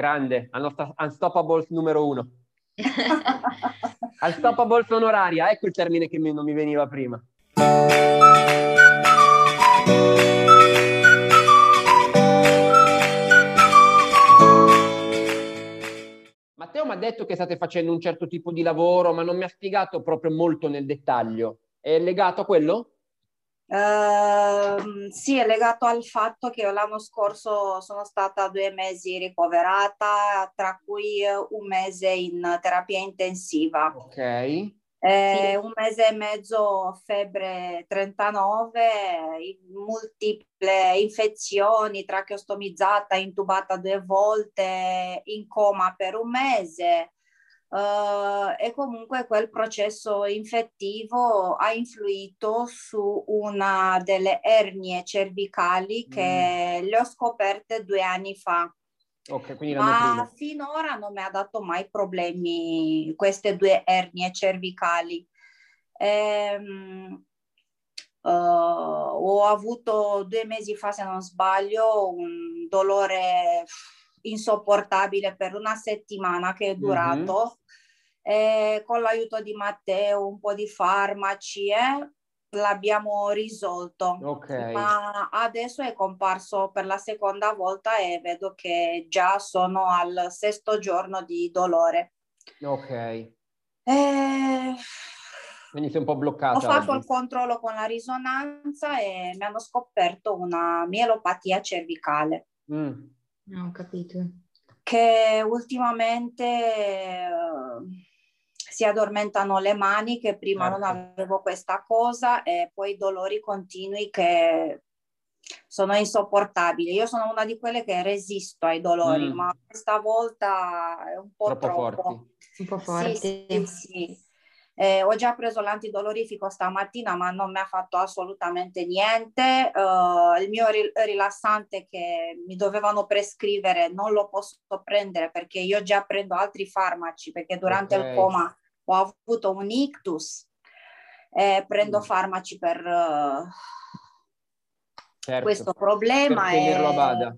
grande, la nostra Unstoppables numero uno. Unstoppables onoraria, ecco il termine che non mi veniva prima. Matteo mi ha detto che state facendo un certo tipo di lavoro, ma non mi ha spiegato proprio molto nel dettaglio. È legato a quello? Uh, sì, è legato al fatto che l'anno scorso sono stata due mesi ricoverata, tra cui un mese in terapia intensiva. Ok. Eh, un mese e mezzo febbre 39, multiple infezioni, tracheostomizzata, intubata due volte, in coma per un mese Uh, e comunque quel processo infettivo ha influito su una delle ernie cervicali che mm. le ho scoperte due anni fa. Okay, Ma finora non mi ha dato mai problemi queste due ernie cervicali. Ehm, uh, ho avuto due mesi fa, se non sbaglio, un dolore insopportabile per una settimana che è durato. Mm-hmm con l'aiuto di Matteo, un po' di farmaci, eh, l'abbiamo risolto. Okay. Ma adesso è comparso per la seconda volta e vedo che già sono al sesto giorno di dolore. Ok. Eh, Quindi sei un po' bloccata. Ho fatto oggi. il controllo con la risonanza e mi hanno scoperto una mielopatia cervicale. Mm. Ho capito. Che ultimamente si addormentano le mani, che prima certo. non avevo questa cosa, e poi dolori continui che sono insopportabili. Io sono una di quelle che resisto ai dolori, mm. ma questa volta è un po' troppo. troppo. Forti. Un po' forti. Sì, sì, sì. Eh, ho già preso l'antidolorifico stamattina, ma non mi ha fatto assolutamente niente. Uh, il mio rilassante che mi dovevano prescrivere non lo posso prendere perché io già prendo altri farmaci perché durante okay. il coma ho avuto un ictus, eh, prendo mm. farmaci per uh, certo. questo problema. Per tenerlo a bada.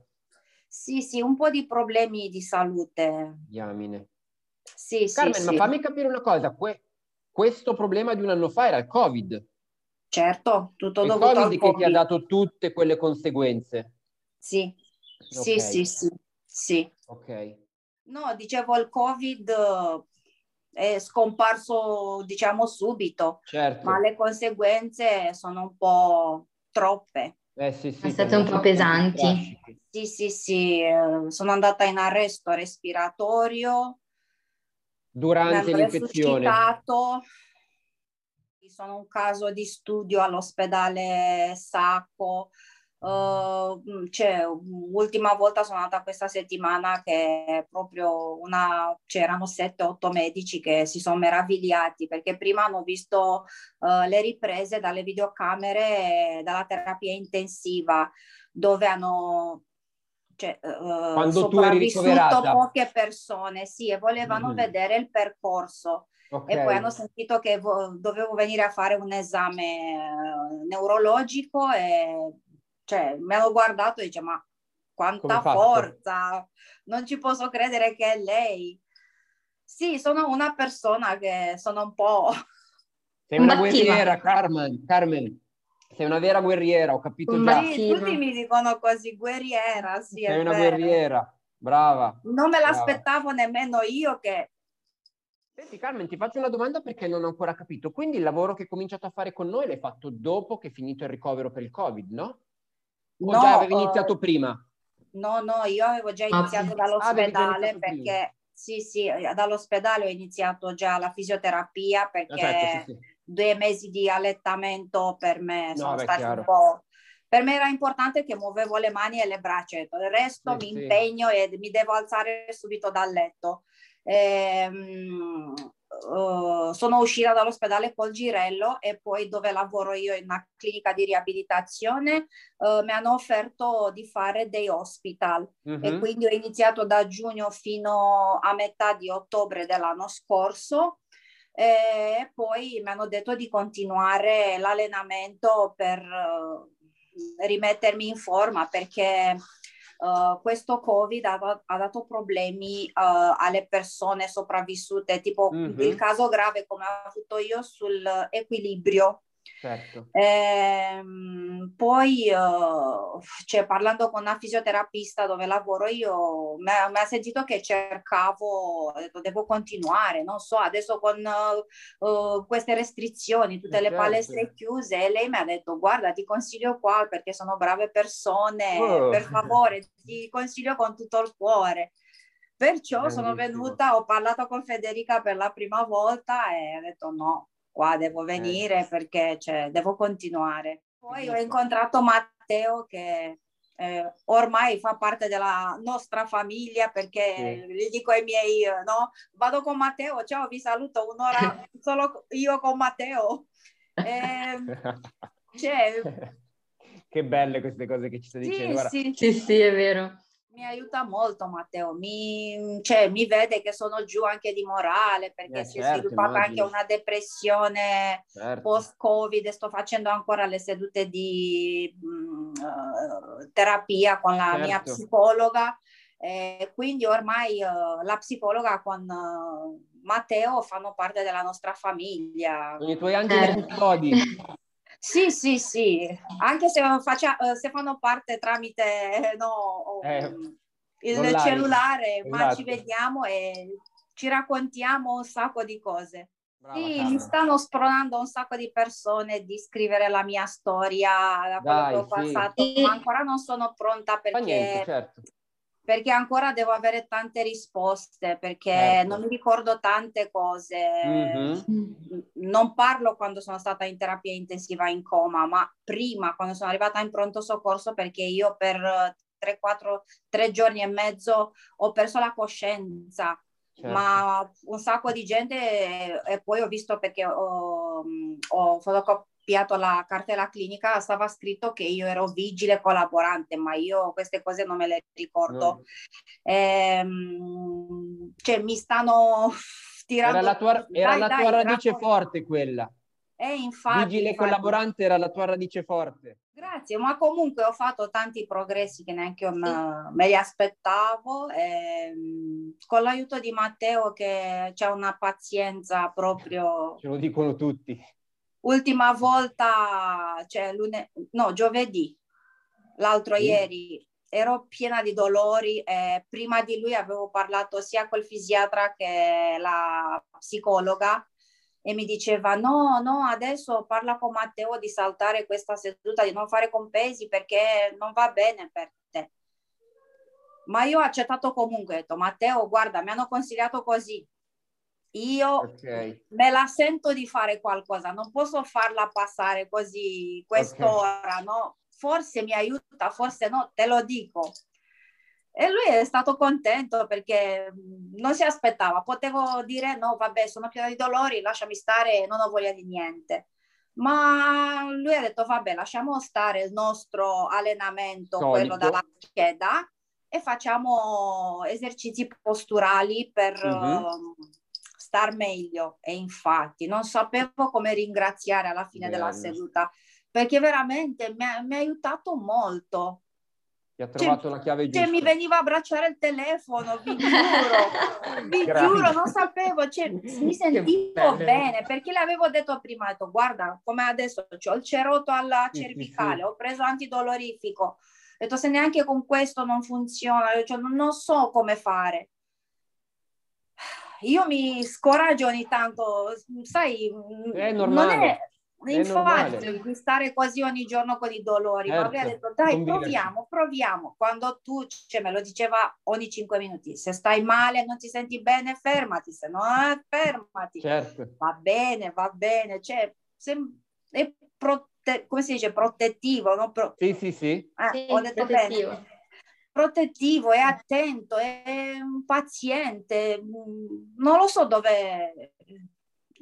Sì, sì, un po' di problemi di salute. Diamine. Sì, Carmen, sì, ma sì. fammi capire una cosa, que- questo problema di un anno fa era il Covid. Certo, tutto il dovuto COVID al che COVID. ti ha dato tutte quelle conseguenze. Sì, okay. sì, sì, sì, sì. Ok. No, dicevo il Covid è scomparso diciamo subito, certo. ma le conseguenze sono un po' troppe. Eh, sì, sì, sono state un po' pesanti. Sì, sì, sì, eh, sono andata in arresto respiratorio. Durante l'infezione. Sono un caso di studio all'ospedale Sacco Uh, cioè, l'ultima volta sono andata questa settimana che proprio una, c'erano 7-8 medici che si sono meravigliati perché prima hanno visto uh, le riprese dalle videocamere dalla terapia intensiva dove hanno cioè, uh, Quando tu eri ricoverata. poche persone sì, e volevano mm. vedere il percorso. Okay. E poi hanno sentito che vo- dovevo venire a fare un esame neurologico e cioè mi hanno guardato e dice ma quanta forza, non ci posso credere che è lei. Sì, sono una persona che sono un po'... Sei una guerriera, Carmen, Carmen. Sei una vera guerriera, ho capito già. Sì, tutti mi dicono così, guerriera, sì, Sei una vero. guerriera, brava. Non me l'aspettavo brava. nemmeno io che... Senti Carmen, ti faccio una domanda perché non ho ancora capito. Quindi il lavoro che hai cominciato a fare con noi l'hai fatto dopo che è finito il ricovero per il Covid, no? O no, già avevi iniziato uh, prima? No, no, io avevo già iniziato ah, dall'ospedale ah, perché prima. sì, sì, dall'ospedale ho iniziato già la fisioterapia perché ah, certo, sì, sì. Due mesi di allettamento per me no, sono beh, stati chiaro. un po'... Per me era importante che muovevo le mani e le braccia, il resto sì, mi impegno e mi devo alzare subito dal letto. Ehm, uh, sono uscita dall'ospedale col girello e poi dove lavoro io in una clinica di riabilitazione uh, mi hanno offerto di fare dei hospital mm-hmm. e quindi ho iniziato da giugno fino a metà di ottobre dell'anno scorso e poi mi hanno detto di continuare l'allenamento per uh, rimettermi in forma perché uh, questo Covid ha, ha dato problemi uh, alle persone sopravvissute, tipo mm-hmm. il caso grave come ho avuto io sull'equilibrio Certo. Ehm, poi, uh, cioè, parlando con una fisioterapista dove lavoro io, mi ha, ha sentito che cercavo, devo continuare, non so, adesso con uh, queste restrizioni, tutte le certo. palestre chiuse, e lei mi ha detto, guarda, ti consiglio qua perché sono brave persone, oh. per favore, ti consiglio con tutto il cuore. Perciò Bellissimo. sono venuta, ho parlato con Federica per la prima volta e ho detto no, qua devo eh. venire eh. perché cioè, devo continuare. Poi ho incontrato Matteo che eh, ormai fa parte della nostra famiglia perché sì. gli dico ai miei, no, vado con Matteo, ciao, vi saluto un'ora solo io con Matteo. Eh, cioè, che belle queste cose che ci stai sì, dicendo. Sì. sì, sì, è vero mi aiuta molto Matteo, mi, cioè, mi, vede che sono giù anche di morale perché eh, si certo, è sviluppata anche una depressione certo. post-Covid, sto facendo ancora le sedute di mh, uh, terapia con la certo. mia psicologa, eh, quindi ormai uh, la psicologa con uh, Matteo fanno parte della nostra famiglia. I tuoi angeli custodi. Sì, sì, sì, anche se, faccia, eh, se fanno parte tramite no, eh, il online. cellulare, esatto. ma ci vediamo e ci raccontiamo un sacco di cose. Brava, sì, mi stanno spronando un sacco di persone di scrivere la mia storia da quello Dai, che ho passato, sì. ma ancora non sono pronta perché niente, certo perché ancora devo avere tante risposte, perché certo. non mi ricordo tante cose. Mm-hmm. Non parlo quando sono stata in terapia intensiva in coma, ma prima, quando sono arrivata in pronto soccorso, perché io per 3, 4, 3 giorni e mezzo ho perso la coscienza. Certo. Ma un sacco di gente, e poi ho visto perché ho, ho fotocopiato copiato la cartella clinica stava scritto che io ero vigile collaborante, ma io queste cose non me le ricordo. No. Ehm, cioè mi stanno tirando... Era la tua, era dai, la tua dai, radice racconto. forte quella. Eh, infatti, vigile infatti. collaborante era la tua radice forte. Grazie, ma comunque ho fatto tanti progressi che neanche io sì. me li aspettavo. Ehm, con l'aiuto di Matteo che c'è una pazienza proprio... Ce lo dicono tutti Ultima volta, cioè lune- no, giovedì, l'altro sì. ieri, ero piena di dolori e prima di lui avevo parlato sia col fisiatra che la psicologa e mi diceva no, no, adesso parla con Matteo di saltare questa seduta, di non fare compesi perché non va bene per te. Ma io ho accettato comunque, ho detto Matteo, guarda, mi hanno consigliato così, io okay. me la sento di fare qualcosa, non posso farla passare così quest'ora, okay. no? Forse mi aiuta, forse no, te lo dico. E lui è stato contento perché mm, non si aspettava, potevo dire no, vabbè, sono piena di dolori, lasciami stare, non ho voglia di niente. Ma lui ha detto, vabbè, lasciamo stare il nostro allenamento, Solito. quello dalla scheda, e facciamo esercizi posturali per... Mm-hmm. Uh, star meglio e infatti non sapevo come ringraziare alla fine Bene. della seduta perché veramente mi ha, mi ha aiutato molto. Ti ha trovato cioè, la chiave giusta. Cioè, mi veniva a abbracciare il telefono, vi giuro, vi giuro, non sapevo, cioè, mi sentivo bene perché le avevo detto prima, detto, guarda, come adesso ho il ceroto alla cervicale, sì, sì. ho preso antidolorifico, ho detto se neanche con questo non funziona, cioè, non so come fare io mi scoraggio ogni tanto, sai, è normale. non è infatti stare quasi ogni giorno con i dolori, certo. ma avrei detto dai proviamo, proviamo, quando tu, cioè, me lo diceva ogni cinque minuti, se stai male, non ti senti bene, fermati, se no, eh, fermati, certo. va bene, va bene, cioè, se, è prote- come si dice, protettivo, no? Pro- sì, sì, sì. Eh, sì ho detto protettivo. bene protettivo, è attento, è paziente, non lo so dove,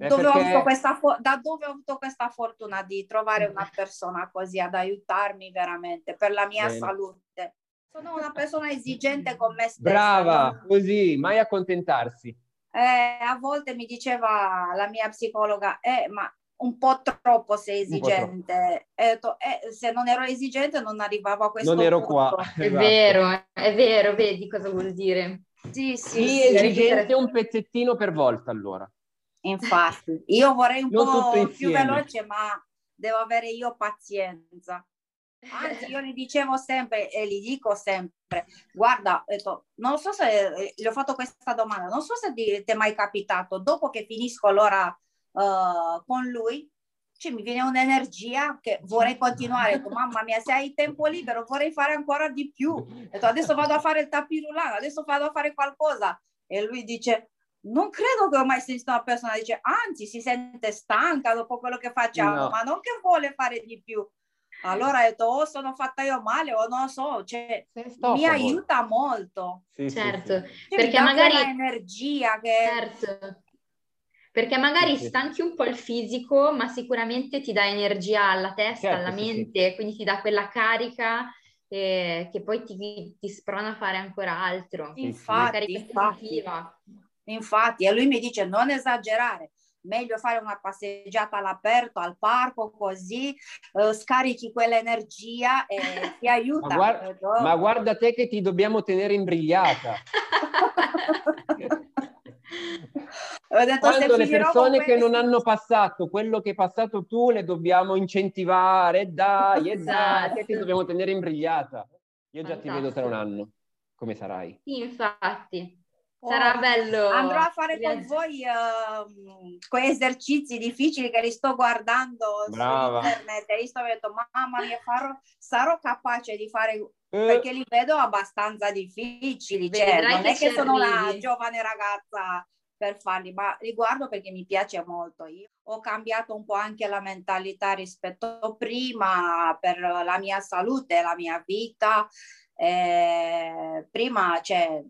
dove perché... ho avuto questa, da dove ho avuto questa fortuna di trovare una persona così ad aiutarmi veramente per la mia Bene. salute. Sono una persona esigente con me stessa. Brava, no? così, mai accontentarsi. Eh, a volte mi diceva la mia psicologa, eh, ma un po' troppo sei esigente. Detto, eh, se non ero esigente non arrivavo a questo Non ero punto. qua. È esatto. vero, è vero, vedi cosa vuol dire. Sì, sì, sì, sì esigente un pezzettino per volta allora. Infatti, io vorrei un non po' più veloce, ma devo avere io pazienza. Anzi, io gli dicevo sempre e gli dico sempre, guarda, detto, non so se eh, gli ho fatto questa domanda, non so se ti, è mai capitato, dopo che finisco l'ora uh, con lui, cioè, mi viene un'energia che vorrei continuare. Detto, mamma mia, se hai tempo libero vorrei fare ancora di più. Detto, adesso vado a fare il tapirulano, adesso vado a fare qualcosa. E lui dice, non credo che ho mai sentito una persona dice, anzi si sente stanca dopo quello che facciamo, no. ma non che vuole fare di più. Allora ho detto, o oh, sono fatta io male o non so, cioè, mi aiuta molto. Sì, certo, sì, sì. Cioè, perché magari... energia che... Certo. Perché magari stanchi un po' il fisico, ma sicuramente ti dà energia alla testa, certo, alla mente, quindi ti dà quella carica eh, che poi ti, ti, sprona a fare ancora altro. Infatti, infatti, infatti, e lui mi dice non esagerare, meglio fare una passeggiata all'aperto, al parco, così uh, scarichi quell'energia e ti aiuta. Ma guarda, ma guarda te che ti dobbiamo tenere imbrigliata. detto, Quando le persone che non hanno passato quello che hai passato tu le dobbiamo incentivare, dai, esatto. dai, ti dobbiamo tenere imbrigliata. Io già Fantastico. ti vedo tra un anno, come sarai. Sì, infatti. Sarà oh, bello. Andrò a fare con voi uh, quei esercizi difficili che li sto guardando Brava. su internet e sto detto mamma mia farò, sarò capace di fare eh. perché li vedo abbastanza difficili. Cioè, non è che sono una giovane ragazza per farli, ma li guardo perché mi piace molto. Io ho cambiato un po' anche la mentalità rispetto a prima per la mia salute, la mia vita. Eh, prima, cioè,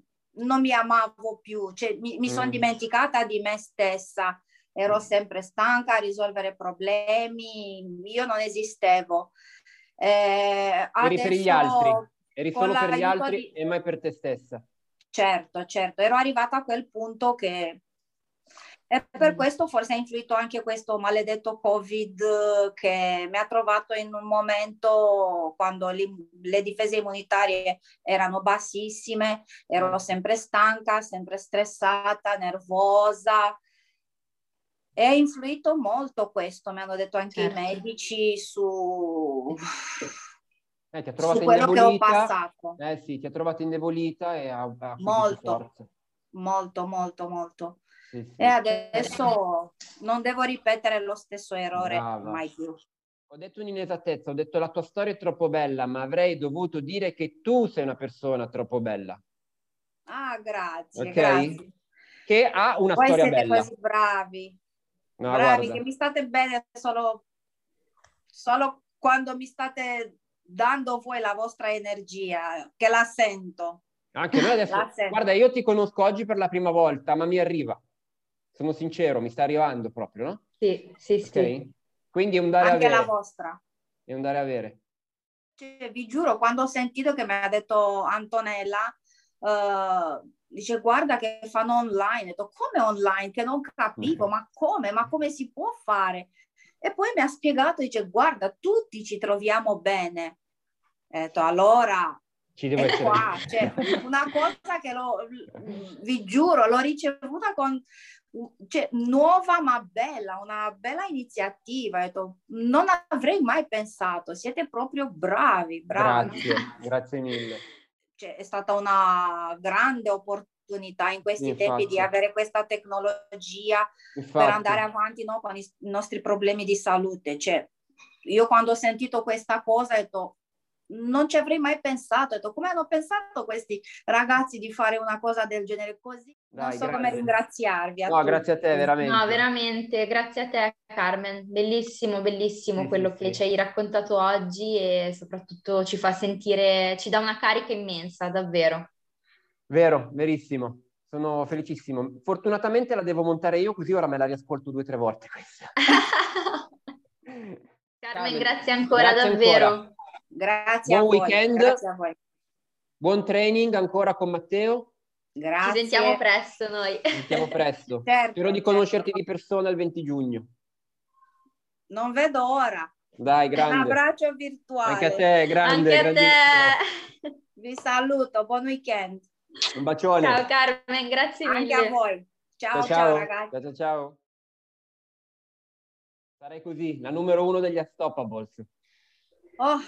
non mi amavo più, cioè, mi, mi sono mm. dimenticata di me stessa, ero mm. sempre stanca a risolvere problemi, io non esistevo. Eh, Eri per gli altri, eri solo per gli altri di... e mai per te stessa. Certo, certo, ero arrivata a quel punto che e per mm. questo forse ha influito anche questo maledetto Covid che mi ha trovato in un momento quando li, le difese immunitarie erano bassissime, ero mm. sempre stanca, sempre stressata, nervosa. E ha influito molto questo, mi hanno detto anche certo. i medici, su, eh, ti ha trovato su quello che ho passato. Eh sì, ti ha trovato indebolita e ha, ha molto, molto, molto, molto. Sì, sì. E adesso non devo ripetere lo stesso errore Brava. mai più. Ho detto un'inesattezza, ho detto la tua storia è troppo bella, ma avrei dovuto dire che tu sei una persona troppo bella. Ah, grazie, okay? grazie. Che ha una Voi storia siete bella. così bravi. No, bravi, guarda. che mi state bene solo, solo quando mi state dando voi la vostra energia, che la sento. Anche noi adesso, guarda, io ti conosco oggi per la prima volta, ma mi arriva sono sincero, mi sta arrivando proprio, no? Sì, sì, okay? sì. Quindi è un dare Anche avere. la vostra. È un dare avere. Cioè, vi giuro, quando ho sentito che mi ha detto Antonella, uh, dice guarda che fanno online, ho detto come online? Che non capivo, ma come? Ma come si può fare? E poi mi ha spiegato, dice guarda, tutti ci troviamo bene. Ho detto allora ci deve essere. Qua, cioè, una cosa che lo, vi giuro, l'ho ricevuta con cioè, nuova ma bella, una bella iniziativa. Detto, non avrei mai pensato, siete proprio bravi, bravi. Grazie, grazie mille. Cioè, è stata una grande opportunità in questi Infatti. tempi di avere questa tecnologia Infatti. per andare avanti no, con i nostri problemi di salute. Cioè, io quando ho sentito questa cosa ho detto non ci avrei mai pensato. Ho detto, come hanno pensato questi ragazzi di fare una cosa del genere così? Dai, non so grazie. come ringraziarvi. no, grazie a te, veramente. No, veramente, grazie a te, Carmen. Bellissimo, bellissimo sì, quello sì, che sì. ci hai raccontato oggi e soprattutto ci fa sentire, ci dà una carica immensa, davvero. Vero, verissimo. Sono felicissimo. Fortunatamente la devo montare io, così ora me la riascolto due o tre volte questa. Carmen, Carmen, grazie ancora, grazie davvero. Ancora. Grazie Buon a voi. weekend. Grazie a voi. Buon training ancora con Matteo. Grazie. Ci sentiamo presto noi. Ci sentiamo presto. certo, Spero di conoscerti certo. di persona il 20 giugno. non vedo ora. Dai, grande. Un abbraccio virtuale. Anche a te, grande. Anche a te. Vi saluto, buon weekend. Un bacione. Ciao Carmen, grazie mille. Anche a voi. Ciao, ciao, ciao, ragazzi. Ciao, ciao, Sarei così, la numero uno degli Unstoppables. Oh,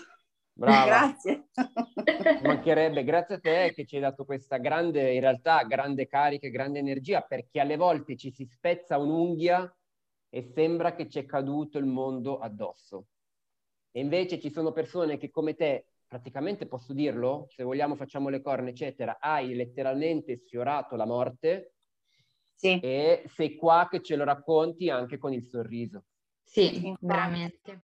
Brava. Grazie. mancherebbe, grazie a te che ci hai dato questa grande, in realtà, grande carica e grande energia, perché alle volte ci si spezza un'unghia e sembra che ci è caduto il mondo addosso. E invece ci sono persone che come te, praticamente posso dirlo, se vogliamo facciamo le corna, eccetera, hai letteralmente sfiorato la morte sì. e sei qua che ce lo racconti anche con il sorriso. Sì, veramente.